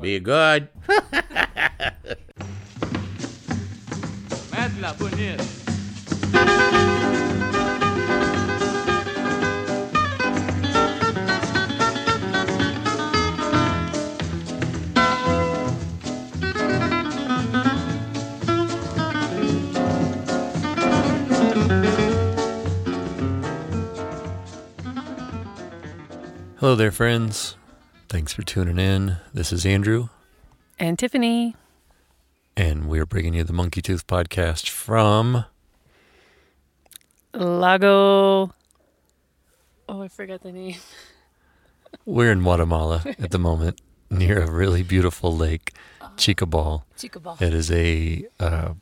Be good. Hello there, friends. Thanks for tuning in. This is Andrew, And Tiffany. and we're bringing you the Monkey Tooth podcast from. Lago. Oh, I forgot the name. We're in Guatemala at the moment, near a really beautiful lake, Chicabal. Chicabal. It is a uh,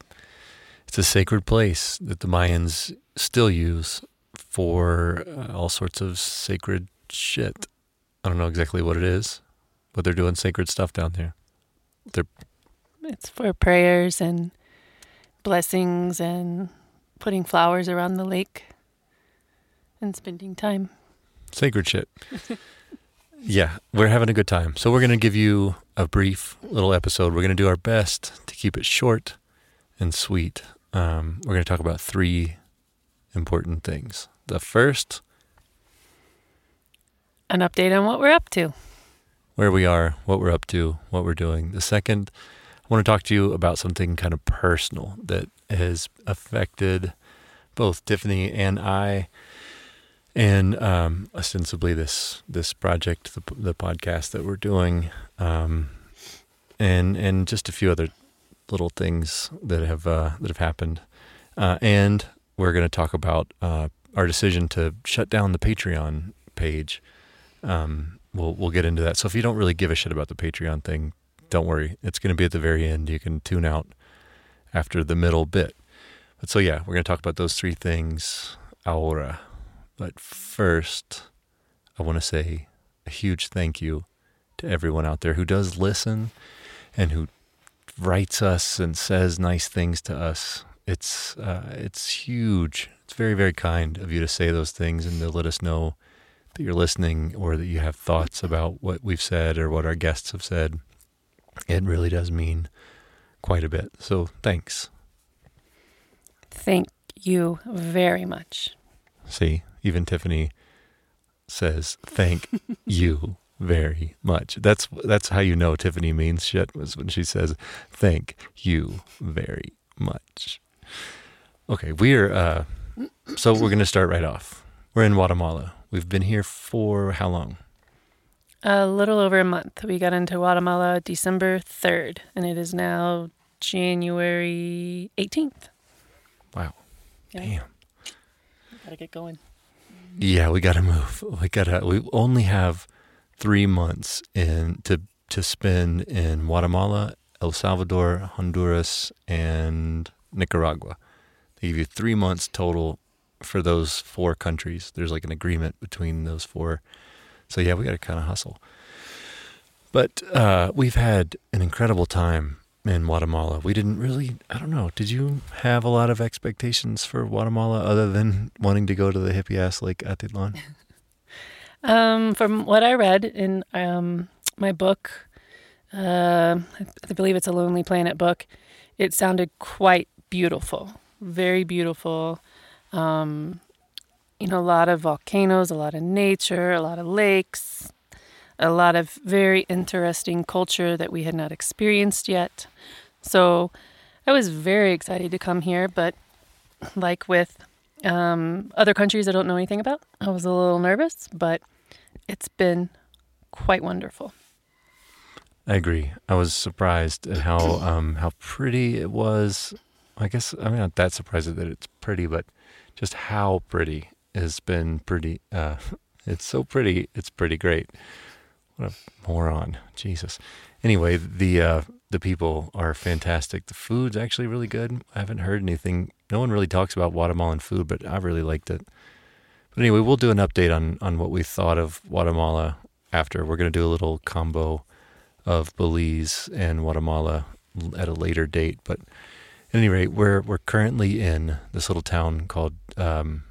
it's a sacred place that the Mayans still use for uh, all sorts of sacred shit. I don't know exactly what it is, but they're doing sacred stuff down there. It's for prayers and blessings and putting flowers around the lake and spending time. Sacred shit. yeah, we're having a good time. So we're going to give you a brief little episode. We're going to do our best to keep it short and sweet. Um, we're going to talk about three important things. The first, An update on what we're up to. where we are, what we're up to, what we're doing. The second, I want to talk to you about something kind of personal that has affected both Tiffany and I, and um, ostensibly this this project, the, the podcast that we're doing, um, and and just a few other little things that have uh, that have happened, uh, and we're going to talk about uh, our decision to shut down the Patreon page. Um, we'll we'll get into that. So if you don't really give a shit about the Patreon thing, don't worry. It's going to be at the very end. You can tune out after the middle bit. But so yeah, we're going to talk about those three things ahora. But first, I want to say a huge thank you to everyone out there who does listen and who writes us and says nice things to us. It's uh, it's huge. It's very very kind of you to say those things and to let us know that you're listening or that you have thoughts about what we've said or what our guests have said. It really does mean quite a bit. So thanks. Thank you very much. See, even Tiffany says thank you very much. That's that's how you know Tiffany means shit was when she says thank you very much. Okay, we're uh so we're going to start right off. We're in Guatemala. We've been here for how long? A little over a month. We got into Guatemala December 3rd, and it is now January 18th. Wow. Yeah. Damn. Gotta get going. Yeah, we got to move. We got to we only have 3 months in to to spend in Guatemala, El Salvador, Honduras, and Nicaragua. They give you 3 months total for those four countries. There's like an agreement between those four. So yeah, we got to kind of hustle. But uh, we've had an incredible time in Guatemala. We didn't really, I don't know, did you have a lot of expectations for Guatemala other than wanting to go to the hippie ass Lake Atitlan? Um, from what I read in um, my book, uh, I believe it's a Lonely Planet book, it sounded quite beautiful, very beautiful. Um, you know, a lot of volcanoes, a lot of nature, a lot of lakes, a lot of very interesting culture that we had not experienced yet. So I was very excited to come here, but like with um, other countries I don't know anything about. I was a little nervous, but it's been quite wonderful. I agree. I was surprised at how um, how pretty it was. I guess I'm not that surprised that it's pretty, but just how pretty has been pretty. Uh, it's so pretty. It's pretty great. What a moron! Jesus. Anyway, the uh, the people are fantastic. The food's actually really good. I haven't heard anything. No one really talks about Guatemalan food, but I really liked it. But anyway, we'll do an update on on what we thought of Guatemala after. We're going to do a little combo of Belize and Guatemala at a later date. But at any rate, we're we're currently in this little town called um,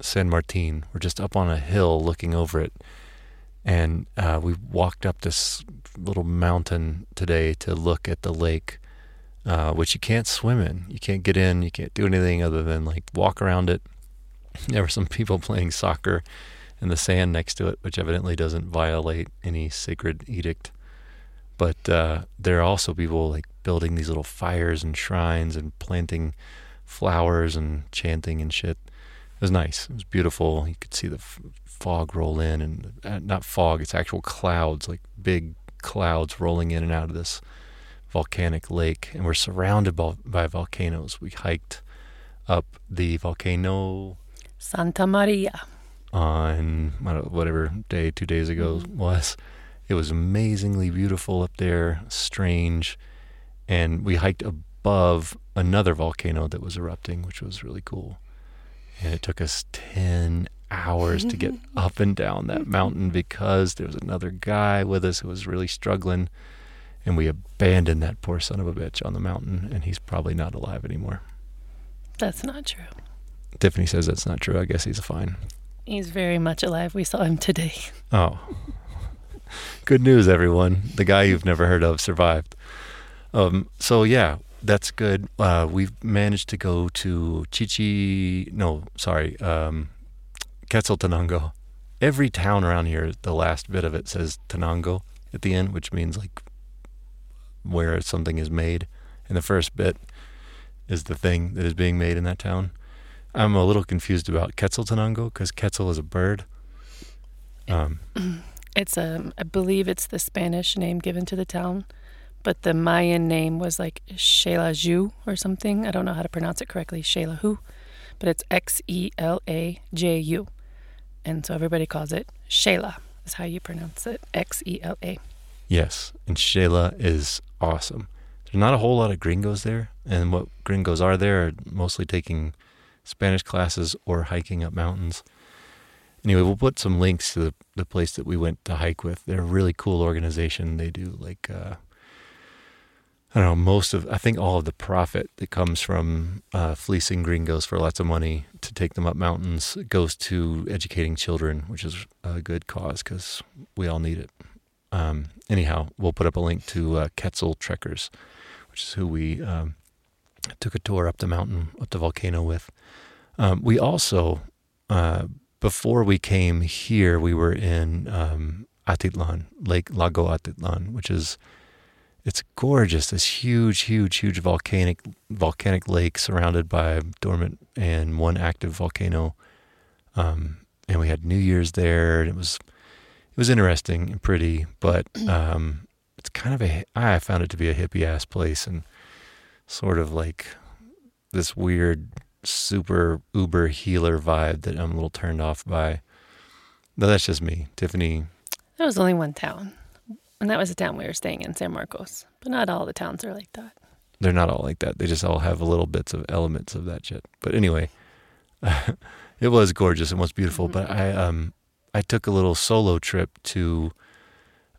San Martin. We're just up on a hill looking over it, And uh, we walked up this little mountain today to look at the lake, uh, which you can't swim in. You can't get in. You can't do anything other than like walk around it. There were some people playing soccer in the sand next to it, which evidently doesn't violate any sacred edict. But uh, there are also people like building these little fires and shrines and planting flowers and chanting and shit. It was nice. It was beautiful. You could see the f- fog roll in, and uh, not fog, it's actual clouds, like big clouds rolling in and out of this volcanic lake. And we're surrounded by, by volcanoes. We hiked up the volcano Santa Maria. on know, whatever day, two days ago Mhm. was. It was amazingly beautiful up there, strange. And we hiked above another volcano that was erupting, which was really cool. And it took us 10 hours to get up and down that mountain because there was another guy with us who was really struggling. And we abandoned that poor son of a bitch on the mountain, and he's probably not alive anymore. That's not true. Tiffany says that's not true. I guess he's fine. He's very much alive. We saw him today. Oh. Good news, everyone. The guy you've never heard of survived. Um, so, yeah, that's good. Uh, we've managed to go to Chichi, no, sorry, um, Quetzaltenango. Every town around here, the last bit of it says Tenango at the end, which means like where something is made. And the first bit is the thing that is being made in that town. I'm a little confused about Quetzaltenango because Quetzal is a bird. Um, It's um, I believe it's the Spanish name given to the town, but the Mayan name was like Xelaju or something. I don't know how to pronounce it correctly, Xelahu, but it's X E L A J U, and so everybody calls it Shela. Is how you pronounce it. X E L A. Yes, and Shayla is awesome. There's not a whole lot of gringos there, and what gringos are there are mostly taking Spanish classes or hiking up mountains. Anyway, we'll put some links to the, the place that we went to hike with. They're a really cool organization. They do like uh, I don't know most of I think all of the profit that comes from uh, fleecing gringos for lots of money to take them up mountains goes to educating children, which is a good cause because we all need it. Um, anyhow, we'll put up a link to uh, Quetzal Trekkers, which is who we um, took a tour up the mountain, up the volcano with. Um, we also, uh, before we came here, we were in um, Atitlan, Lake Lago Atitlan, which is it's gorgeous. This huge, huge, huge volcanic volcanic lake surrounded by dormant and one active volcano. Um, and we had New Year's there, and it was it was interesting and pretty, but um, it's kind of a I found it to be a hippie ass place and sort of like this weird super uber healer vibe that I'm a little turned off by. But that's just me. Tiffany, There was only one town, and that was the town we were staying in, San Marcos. But not all the towns are like that. they're not all like that. They just all have little bits of elements of that shit. But anyway, it was gorgeous and was beautiful. But I um I took a little solo trip to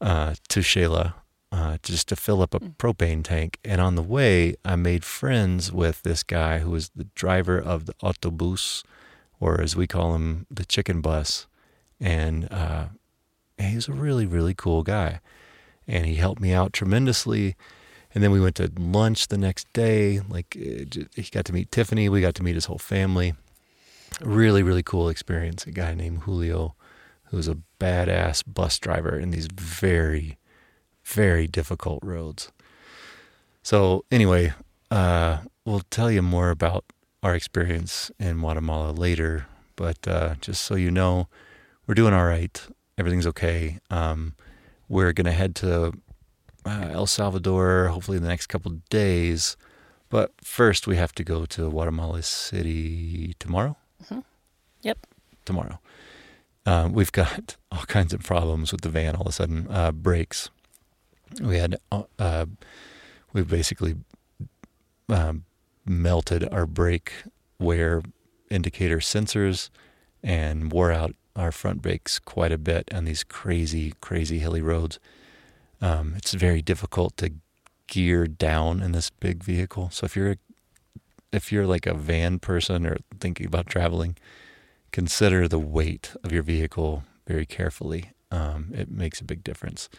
uh to Shayla uh just to fill up a Mm. propane tank. And on the way I made friends with this guy who was the driver of the autobus or as we call him, the chicken bus. And uh he's a really, really cool guy. And he helped me out tremendously. And then we went to lunch the next day. Like he got to meet Tiffany. We got to meet his whole family. Really, really cool experience. A guy named Julio, who's a badass bus driver in these very, very difficult roads. So anyway, uh, we'll tell you more about our experience in Guatemala later. But uh, just so you know, we're doing all right. Everything's okay. Um, we're gonna head to uh, El Salvador, hopefully in the next couple of days. But first, we have to go to Guatemala City tomorrow. Mhm. Yep. Tomorrow. Um, we've got all kinds of problems with the van all of a sudden. Uh, brakes. We had, uh, uh, we basically um, melted our brake wear indicator sensors and wore out our front brakes quite a bit on these crazy, crazy hilly roads. Um, it's very difficult to gear down in this big vehicle. So if you're if you're like a van person or thinking about traveling, consider the weight of your vehicle very carefully. Um, it makes a big difference.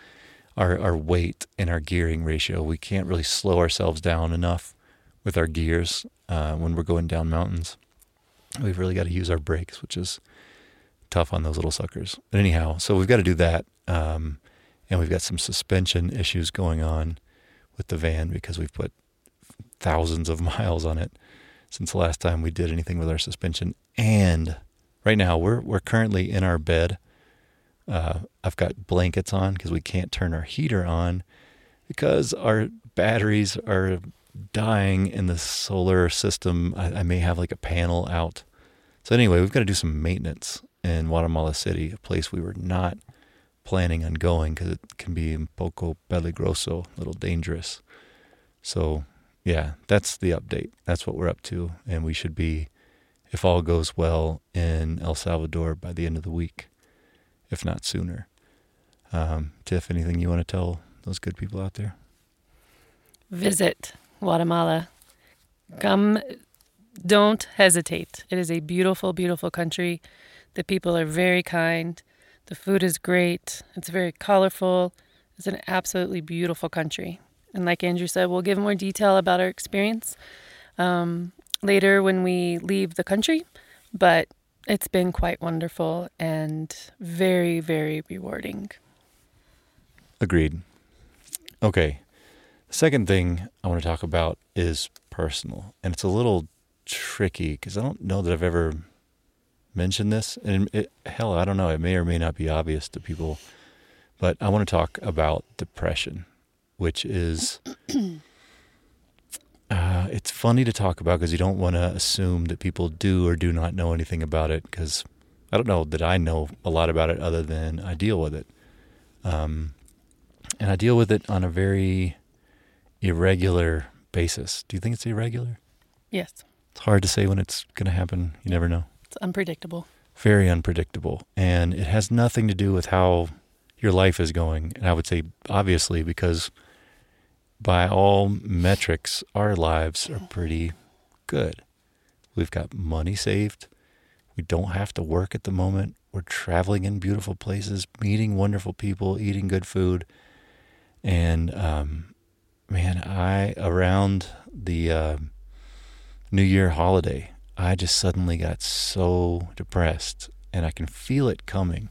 Our our weight and our gearing ratio, we can't really slow ourselves down enough with our gears uh, when we're going down mountains. We've really got to use our brakes, which is tough on those little suckers. But anyhow, so we've got to do that, um, and we've got some suspension issues going on with the van because we've put thousands of miles on it since the last time we did anything with our suspension. And right now, we're we're currently in our bed. Uh, I've got blankets on because we can't turn our heater on because our batteries are dying in the solar system. I, I may have like a panel out. So anyway, we've got to do some maintenance in Guatemala City, a place we were not planning on going because it can be un poco peligroso, a little dangerous. So yeah, that's the update. That's what we're up to, and we should be, if all goes well, in El Salvador by the end of the week, if not sooner. Um, Tiff, anything you want to tell those good people out there? Visit Guatemala. Come, don't hesitate. It is a beautiful, beautiful country. The people are very kind. The food is great. It's very colorful. It's an absolutely beautiful country. And like Andrew said, we'll give more detail about our experience um, later when we leave the country. But it's been quite wonderful and very, very rewarding. Agreed. Okay. The second thing I want to talk about is personal. And it's a little tricky because I don't know that I've ever mentioned this. And it, hell, I don't know. It may or may not be obvious to people. But I want to talk about depression, which is. Uh, it's funny to talk about because you don't want to assume that people do or do not know anything about it because I don't know that I know a lot about it other than I deal with it. Um, and I deal with it on a very irregular basis. Do you think it's irregular? Yes, It's hard to say when it's going to happen. You never know. It's unpredictable. Very unpredictable. And it has nothing to do with how your life is going. And I would say, obviously, because by all metrics, our lives are pretty good. We've got money saved. We don't have to work at the moment. We're traveling in beautiful places, meeting wonderful people, eating good food. And um, man, I, around the uh, New Year holiday, I just suddenly got so depressed and I can feel it coming.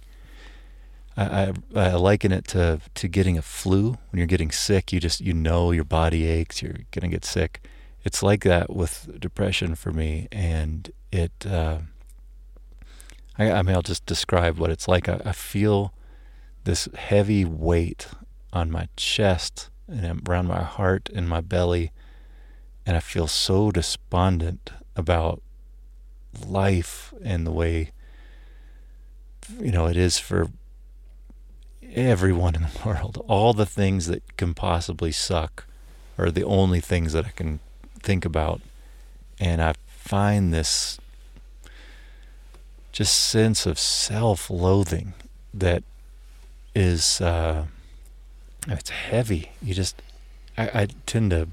I, I, I liken it to, to getting a flu. When you're getting sick, you just, you know, your body aches, you're to get sick. It's like that with depression for me. And it, uh, I, I mean, I'll just describe what it's like. I, I feel this heavy weight on my chest and around my heart and my belly. And I feel so despondent about life and the way, you know, it is for everyone in the world. All the things that can possibly suck are the only things that I can think about. And I find this just sense of self loathing that is, uh, it's heavy. You just, I, I tend to,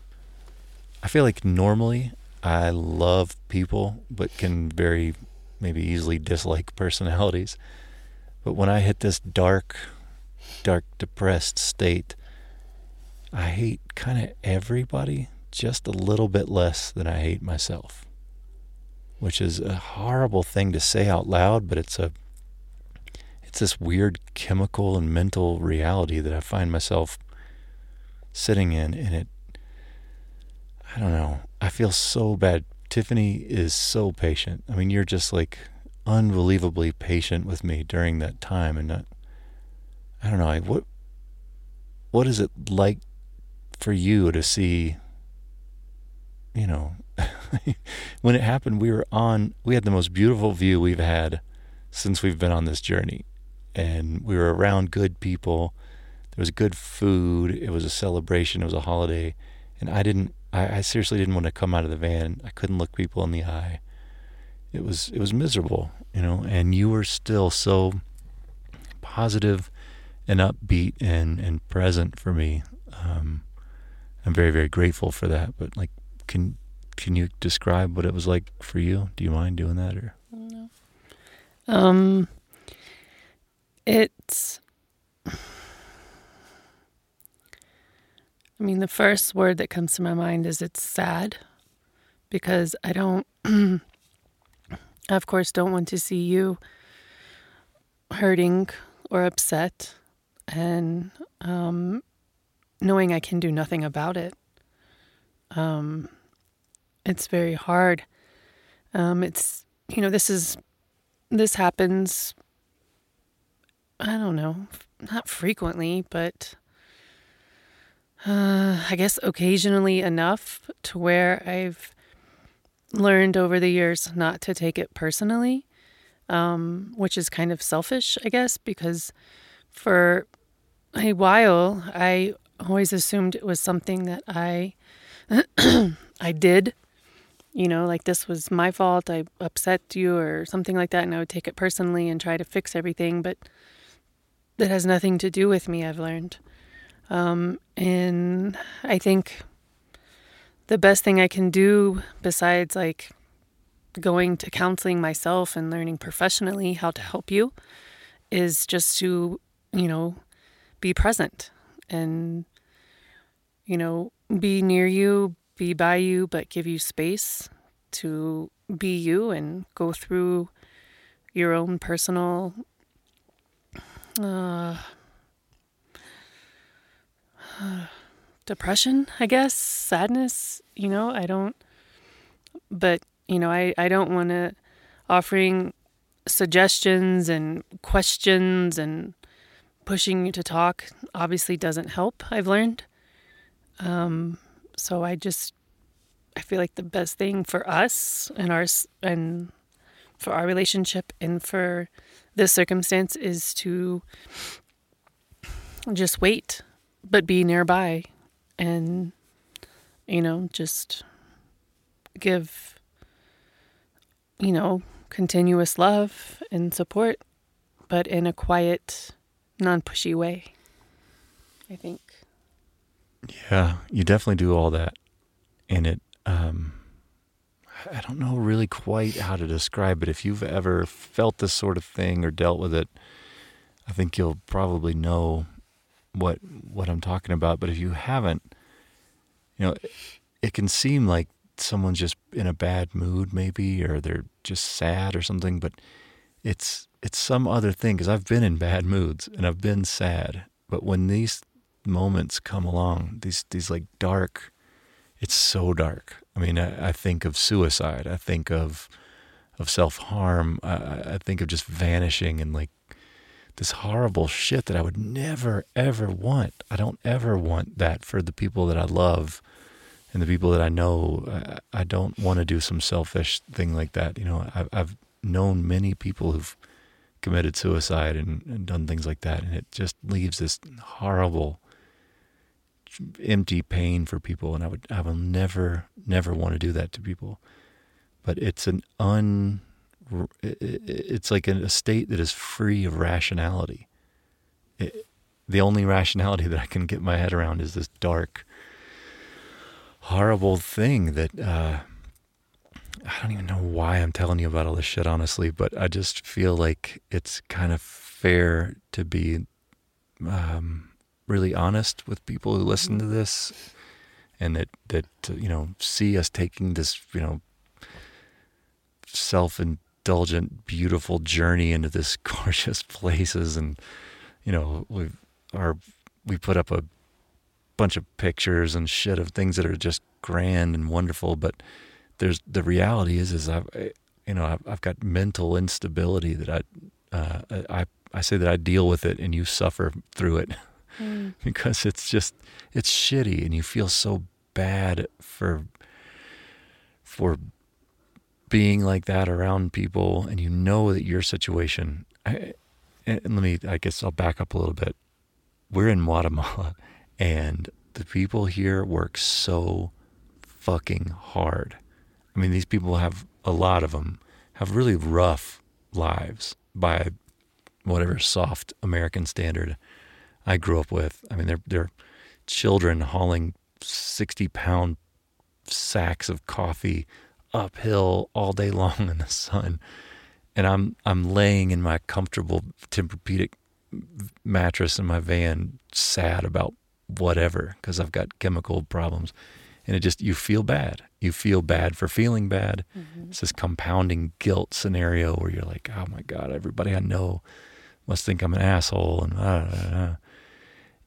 I feel like normally I love people, but can very maybe easily dislike personalities. But when I hit this dark, dark, depressed state, I hate kind of everybody just a little bit less than I hate myself, which is a horrible thing to say out loud, but it's a it's this weird chemical and mental reality that I find myself sitting in and it I don't know. I feel so bad. Tiffany is so patient. I mean, you're just like unbelievably patient with me during that time and I don't know, like what what is it like for you to see you know when it happened we were on we had the most beautiful view we've had since we've been on this journey and we were around good people there was good food it was a celebration it was a holiday and i didn't I, I seriously didn't want to come out of the van. I couldn't look people in the eye. It was it was miserable you know and you were still so positive and upbeat and and present for me. Um, i'm very very grateful for that but like can can you describe what it was like for you? Do you mind doing that or? No. Um, it's I mean, the first word that comes to my mind is it's sad because I don't, I of course, don't want to see you hurting or upset and um, knowing I can do nothing about it. Um, it's very hard. Um, it's, you know, this is, this happens, I don't know, not frequently, but uh, I guess occasionally enough to where I've learned over the years not to take it personally, um, which is kind of selfish, I guess, because for a while I always assumed it was something that I I did. You know, like this was my fault. I upset you or something like that, and I would take it personally and try to fix everything. But that has nothing to do with me. I've learned. Um, and I think the best thing I can do, besides like going to counseling myself and learning professionally how to help you, is just to, you know, be present and, you know, be near you, be by you, but give you space to be you and go through your own personal depression, I guess, sadness, you know, I don't but, you know, I I don't want to offering suggestions and questions and pushing you to talk obviously doesn't help, I've learned. Um so I just I feel like the best thing for us and our and for our relationship and for this circumstance is to just wait but be nearby and you know just give you know continuous love and support but in a quiet non-pushy way i think. Yeah you definitely do all that. And it um i don't know really quite how to describe it if you've ever felt this sort of thing or dealt with it i think you'll probably know what what I'm talking about. But if you haven't, you know, it, it can seem like someone's just in a bad mood, maybe, or they're just sad or something. But it's it's some other thing because I've been in bad moods and I've been sad. But when these moments come along, these these like dark, it's so dark. I mean, I, I think of suicide. I think of of self harm. I, I think of just vanishing and like this horrible shit that I would never, ever want. I don't ever want that for the people that I love and the people that I know. I, I don't want to do some selfish thing like that. You know, I've, I've known many people who've committed suicide and, and done things like that, and it just leaves this horrible, empty pain for people. And I would, I will never, never want to do that to people. But it's an un it's like a state that is free of rationality. It, the only rationality that I can get my head around is this dark, horrible thing that uh, I don't even know why I'm telling you about all this shit, honestly, but I just feel like it's kind of fair to be um, really honest with people who listen to this and that, that, you know, see us taking this, you know, self and indulgent, beautiful journey into this gorgeous places, and you know we are we put up a bunch of pictures and shit of things that are just grand and wonderful, but there's the reality is is I've you know I've, I've got mental instability that I uh, I I say that I deal with it and you suffer through it. Mm. because it's just it's shitty and you feel so bad for for being like that around people and you know that your situation I, eh, and let me i guess i'll back up a little bit. We're in guatemala and the people here work so fucking hard. I mean these people have a lot of them have really rough lives by whatever soft american standard i grew up with. I mean they're they're children hauling 60 pound sacks of coffee uphill all day long in the sun. And I'm I'm laying in my comfortable Tempur-Pedic mattress in my van sad about whatever because I've got chemical problems. And it just, you feel bad. You feel bad for feeling bad. Mm-hmm. It's this compounding guilt scenario where you're like, oh my God, everybody I know must think I'm an asshole. And, ah, ah, ah.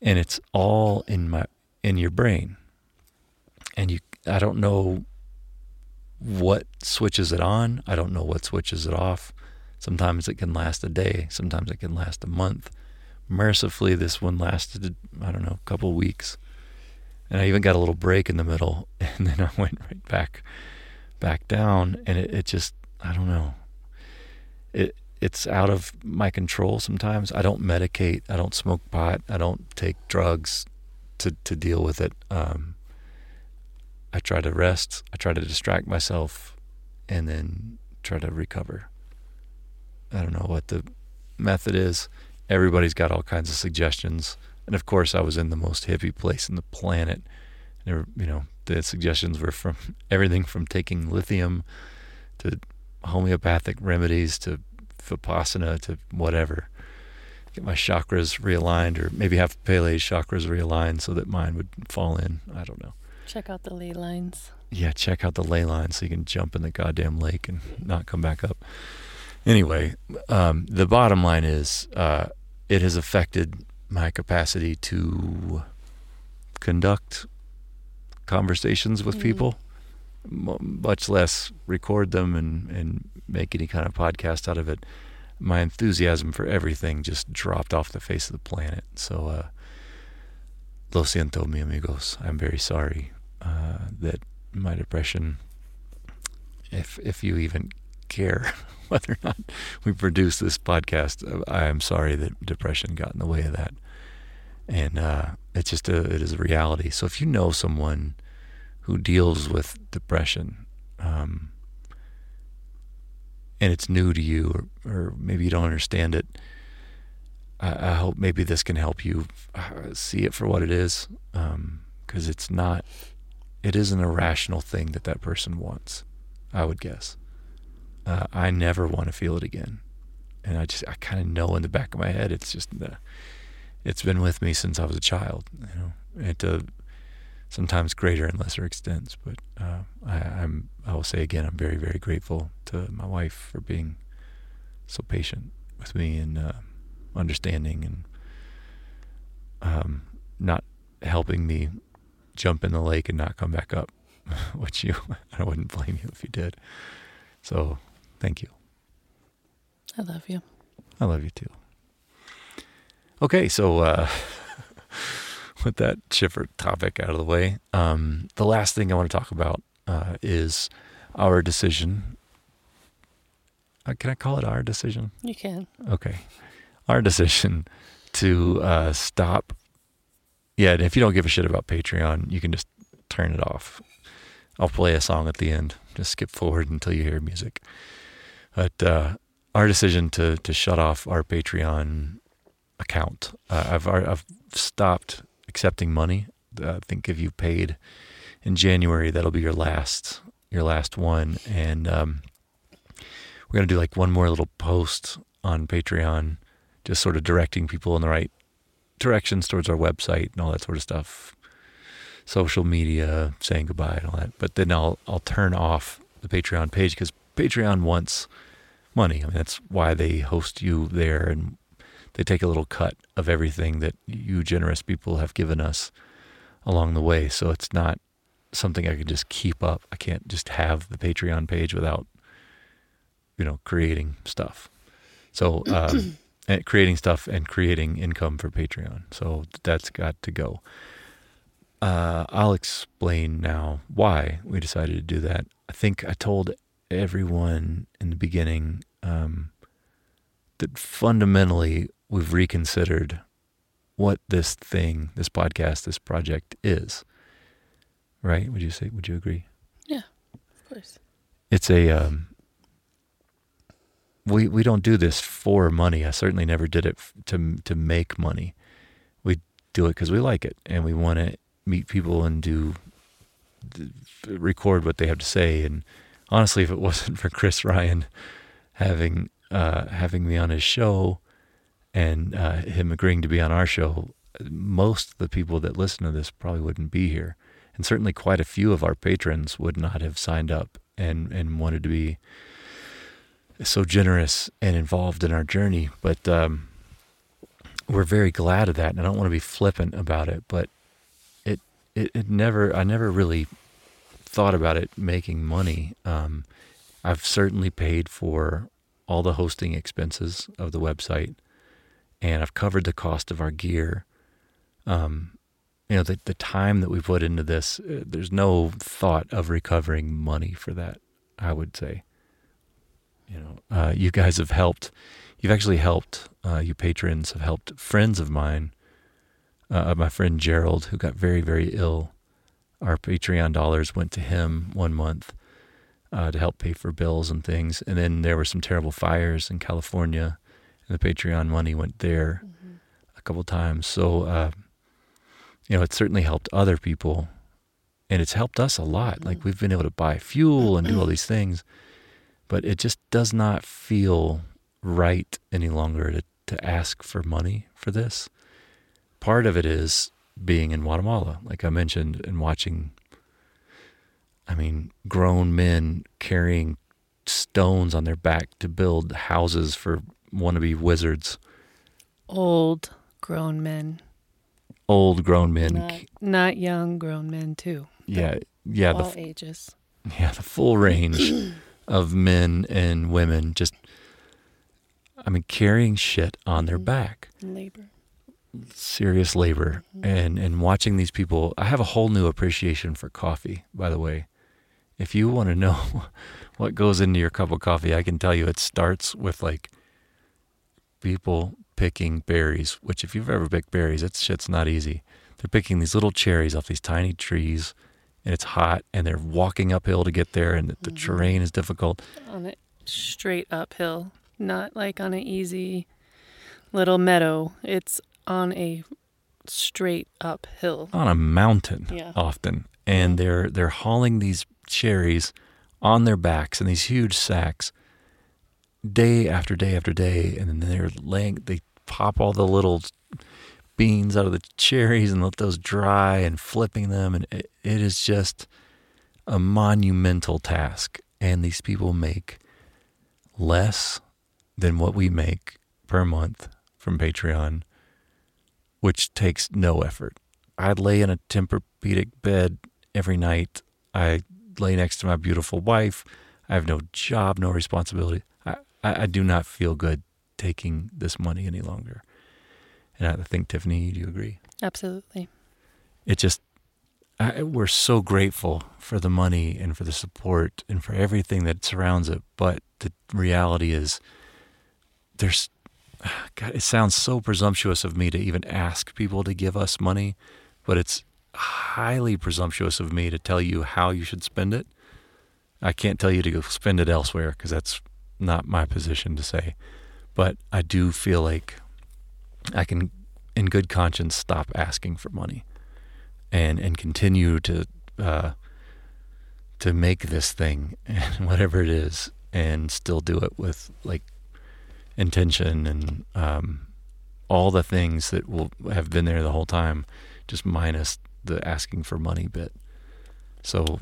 and it's all in my, in your brain. And you, I don't know what switches it on. I don't know what switches it off. Sometimes it can last a day. Sometimes it can last a month mercifully this one lasted i don't know a couple of weeks and i even got a little break in the middle and then i went right back back down and it, it just i don't know it it's out of my control sometimes i don't medicate i don't smoke pot i don't take drugs to to deal with it um, i try to rest i try to distract myself and then try to recover i don't know what the method is everybody's got all kinds of suggestions. And of course, I was in the most hippie place in the planet. And, you know, the suggestions were from everything from taking lithium to homeopathic remedies to vipassana to whatever. Get my chakras realigned, or maybe have Pele's chakras realigned so that mine would fall in. I don't know. Check out the ley lines. Yeah, check out the ley lines so you can jump in the goddamn lake and not come back up. Anyway, um, the bottom line is uh, it has affected my capacity to conduct conversations with mm. people, m- much less record them and, and make any kind of podcast out of it. My enthusiasm for everything just dropped off the face of the planet. So, uh, lo siento, mi amigos. I'm very sorry uh, that my depression, if if you even care whether or not we produce this podcast. I am sorry that depression got in the way of that, and uh, it's just a it is a reality. So if you know someone who deals with depression, um, and it's new to you, or, or maybe you don't understand it, I, I, hope maybe this can help you uh, see it for what it is, because um, it's not. It is an irrational thing that that person wants. I would guess uh, I never want to feel it again. And I just, I kind of know in the back of my head, it's just, the, it's been with me since I was a child, you know, and to sometimes greater and lesser extents. But uh, I, I'm, I will say again, I'm very, very grateful to my wife for being so patient with me and uh, understanding and um, not helping me jump in the lake and not come back up, which you, I wouldn't blame you if you did. So Thank you. I love you. I love you too. Okay, so uh, with that chipper topic out of the way, um, the last thing I want to talk about uh, is our decision. Uh, can I call it our decision? You can. Okay. Our decision to uh, stop. Yeah, if you don't give a shit about Patreon, you can just turn it off. I'll play a song at the end. Just skip forward until you hear music. But uh, our decision to to shut off our Patreon account, uh, I've I've stopped accepting money. Uh, I think if you paid in January, that'll be your last your last one, and um, we're gonna do like one more little post on Patreon, just sort of directing people in the right directions towards our website and all that sort of stuff social media, saying goodbye and all that. But then I'll I'll turn off the Patreon page because Patreon wants money. I mean, that's why they host you there and they take a little cut of everything that you generous people have given us along the way. So it's not something I could just keep up. I can't just have the Patreon page without, you know, creating stuff. So, um, creating stuff and creating income for Patreon. So that's got to go. Uh, I'll explain now why we decided to do that. I think I told everyone in the beginning um, that fundamentally we've reconsidered what this thing, this podcast, this project is. Right? Would you say? Would you agree? Yeah, of course. It's a. Um, we we don't do this for money. I certainly never did it to to make money. We do it because we like it and we want to meet people and do record what they have to say and honestly, if it wasn't for Chris Ryan having uh, having me on his show, and uh, him agreeing to be on our show, most of the people that listen to this probably wouldn't be here, and certainly quite a few of our patrons would not have signed up and and wanted to be so generous and involved in our journey. But um, we're very glad of that, and I don't want to be flippant about it, but it it, it never I never really thought about it making money. Um, I've certainly paid for all the hosting expenses of the website, and I've covered the cost of our gear. Um, you know, the, the time that we put into this, uh, there's no thought of recovering money for that, I would say. You know, uh, you guys have helped. You've actually helped. Uh, you patrons have helped friends of mine. Uh, my friend Gerald, who got very, very ill. Our Patreon dollars went to him one month uh, to help pay for bills and things. And then there were some terrible fires in California, and the Patreon money went there mm-hmm. a couple times. So, uh, you know, it certainly helped other people, and it's helped us a lot. Mm-hmm. Like we've been able to buy fuel and do all these things, but it just does not feel right any longer to, to ask for money for this. Part of it is being in Guatemala, like I mentioned, and watching I mean, grown men carrying stones on their back to build houses for wannabe wizards. Old grown men. Old grown men. Not, not young grown men, too. Yeah. Yeah. All the, ages. Yeah. The full range of men and women just, I mean, carrying shit on their mm-hmm. back. Labor serious labor mm-hmm. and and watching these people i have a whole new appreciation for coffee by the way if you want to know what goes into your cup of coffee, I can tell you it starts with like people picking berries, which if you've ever picked berries, it's shit's not easy. They're picking these little cherries off these tiny trees and it's hot and they're walking uphill to get there and the, mm-hmm. terrain is difficult. On a straight uphill, not like on an easy little meadow. It's on a straight uphill. On a mountain yeah. often. And they're they're hauling these cherries on their backs in these huge sacks day after day after day and then they're laying they pop all the little beans out of the cherries and let those dry and flipping them and it, it is just a monumental task and these people make less than what we make per month from Patreon which takes no effort. I lay in a Tempur-Pedic bed every night. I lay next to my beautiful wife. I have no job, no responsibility. I, I, I do not feel good taking this money any longer. And I think, Tiffany, do you agree? Absolutely. It just, I, we're so grateful for the money and for the support and for everything that surrounds it. But the reality is, there's, God, it sounds so presumptuous of me to even ask people to give us money, but it's highly presumptuous of me to tell you how you should spend it. I can't tell you to go spend it elsewhere because that's not my position to say. But I do feel like I can, in good conscience, stop asking for money, and and continue to uh, to make this thing, and whatever it is, and still do it with like intention and um, all the things that will have been there the whole time, just minus the asking for money bit. So,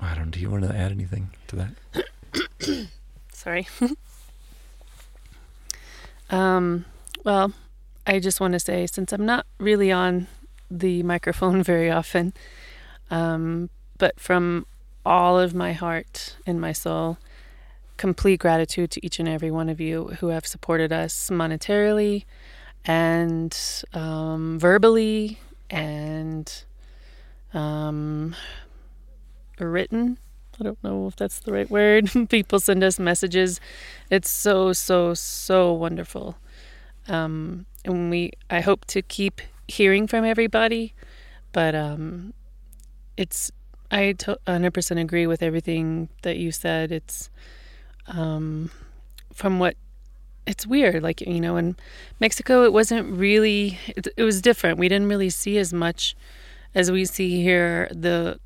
I don't. Do you want to add anything to that? Sorry. um. Well, I just want to say, since I'm not really on the microphone very often, um, but from all of my heart and my soul, complete gratitude to each and every one of you who have supported us monetarily and um, verbally and um, written. I don't know if that's the right word. People send us messages. It's so so so wonderful, um, and we. I hope to keep hearing from everybody, but um, it's. I 100% agree with everything that you said. It's um, from what it's weird like you know in mexico it wasn't really it, it, was different we didn't really see as much as we see here the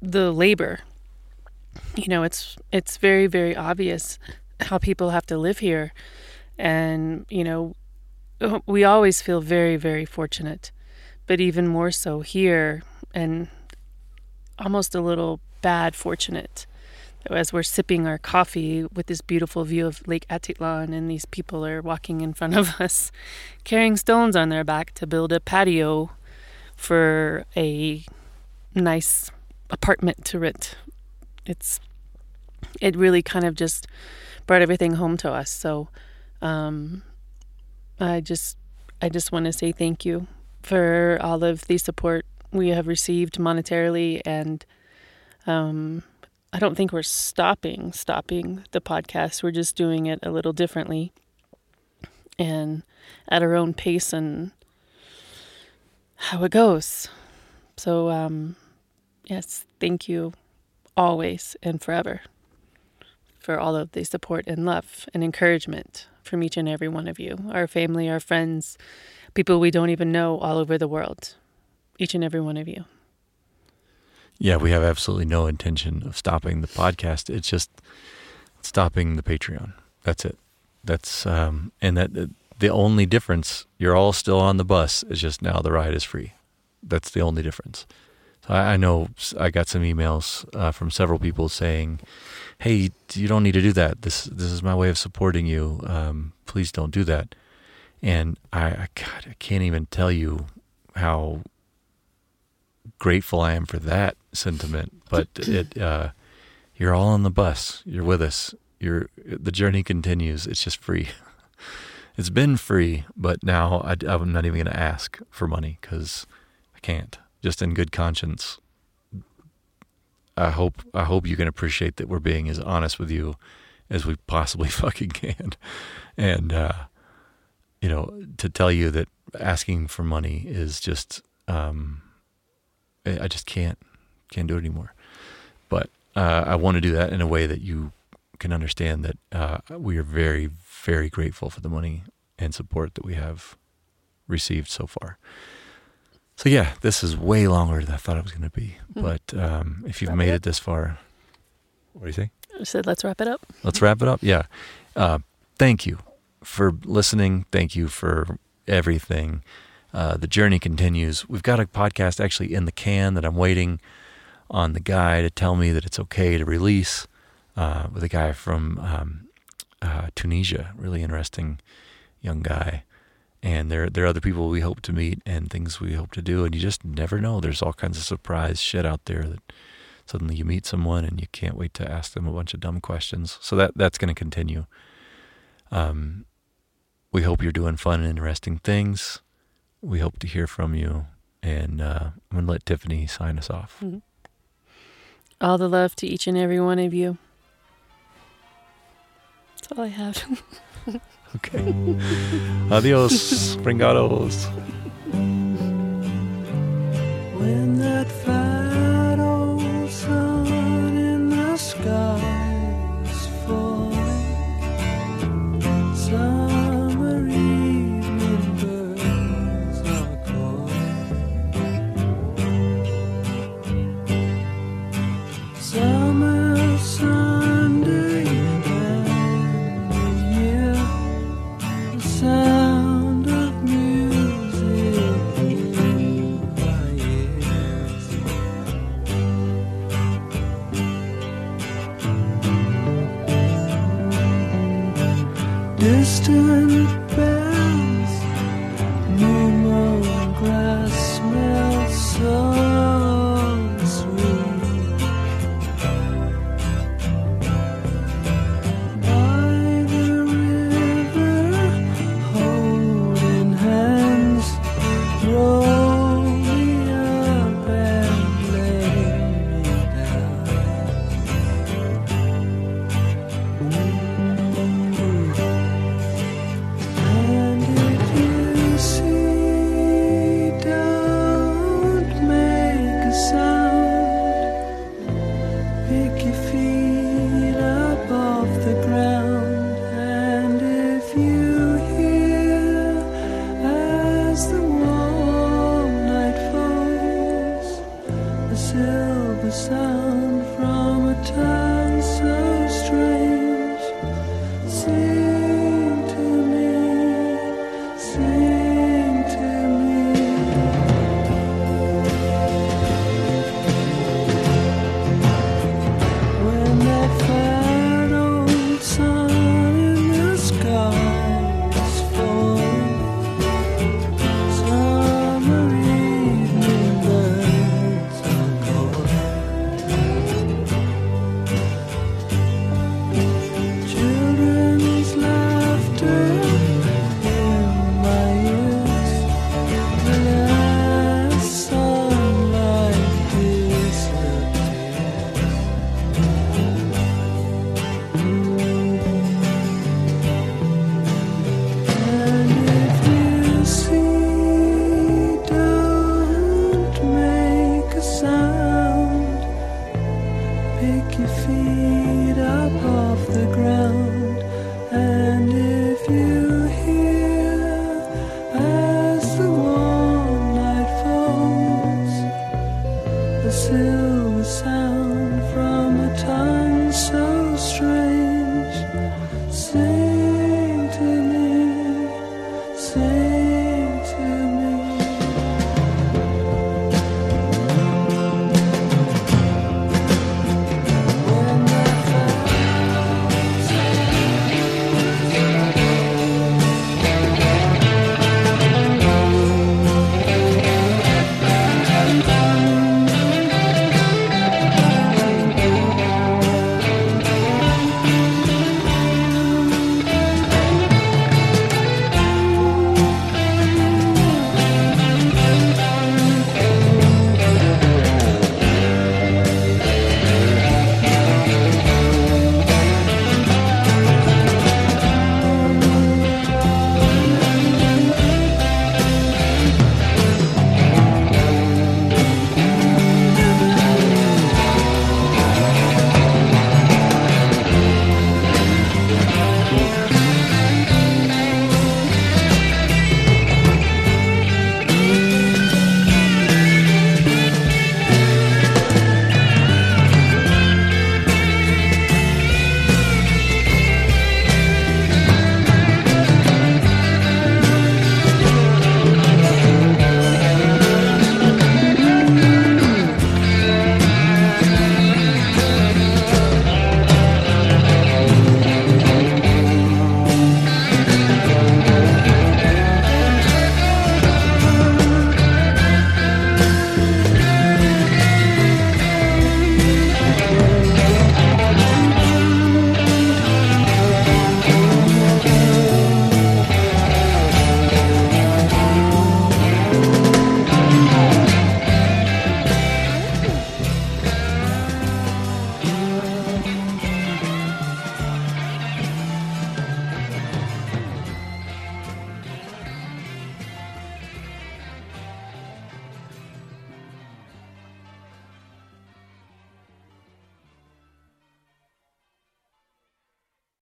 the labor you know it's it's very very obvious how people have to live here and you know we always feel very, very fortunate, but even more so here and almost a little bad fortunate as we're sipping our coffee with this beautiful view of Lake Atitlan, and these people are walking in front of us, carrying stones on their back to build a patio for a nice apartment to rent. It's it really kind of just brought everything home to us. So um, I just I just want to say thank you for all of the support we have received monetarily and um, I don't think we're stopping stopping the podcast. We're just doing it a little differently and at our own pace and how it goes. So um yes, thank you always and forever for all of the support and love and encouragement from each and every one of you, our family, our friends, people we don't even know all over the world. Each and every one of you. Yeah, we have absolutely no intention of stopping the podcast. It's just stopping the Patreon. That's it. That's um, and that the only difference. You're all still on the bus. Is just now the ride is free. That's the only difference. I, I know I got some emails uh, from several people saying, "Hey, you don't need to do that. This this is my way of supporting you. Um, please don't do that." And I, I God, I can't even tell you how grateful I am for that sentiment. But it, uh, you're all on the bus. You're with us. You're the journey continues. It's just free. It's been free, but now I, I'm not even going to ask for money because I can't. Just in good conscience. I hope I hope you can appreciate that we're being as honest with you as we possibly fucking can, and uh, you know to tell you that asking for money is just um, I just can't can't do it anymore. But uh, I want to do that in a way that you can understand that uh, we are very very grateful for the money and support that we have received so far. So yeah, this is way longer than I thought it was going to be. Mm. But um, if you've wrap made it, it, this far, what do you think? I said, let's wrap it up. Let's wrap it up. Yeah. Uh, thank you for listening. Thank you for everything. Uh, the journey continues. We've got a podcast actually in the can that I'm waiting on the guy to tell me that it's okay to release uh, with a guy from um, uh, Tunisia. Really interesting young guy. And there, there are other people we hope to meet and things we hope to do. And you just never know. There's all kinds of surprise shit out there that suddenly you meet someone and you can't wait to ask them a bunch of dumb questions. So that that's going to continue. Um, we hope you're doing fun and interesting things we hope to hear from you. And uh, I'm going to let Tiffany sign us off. Mm-hmm. All the love to each and every one of you. That's all I have. okay. Adios, Springados. When that fat old sun in the sky say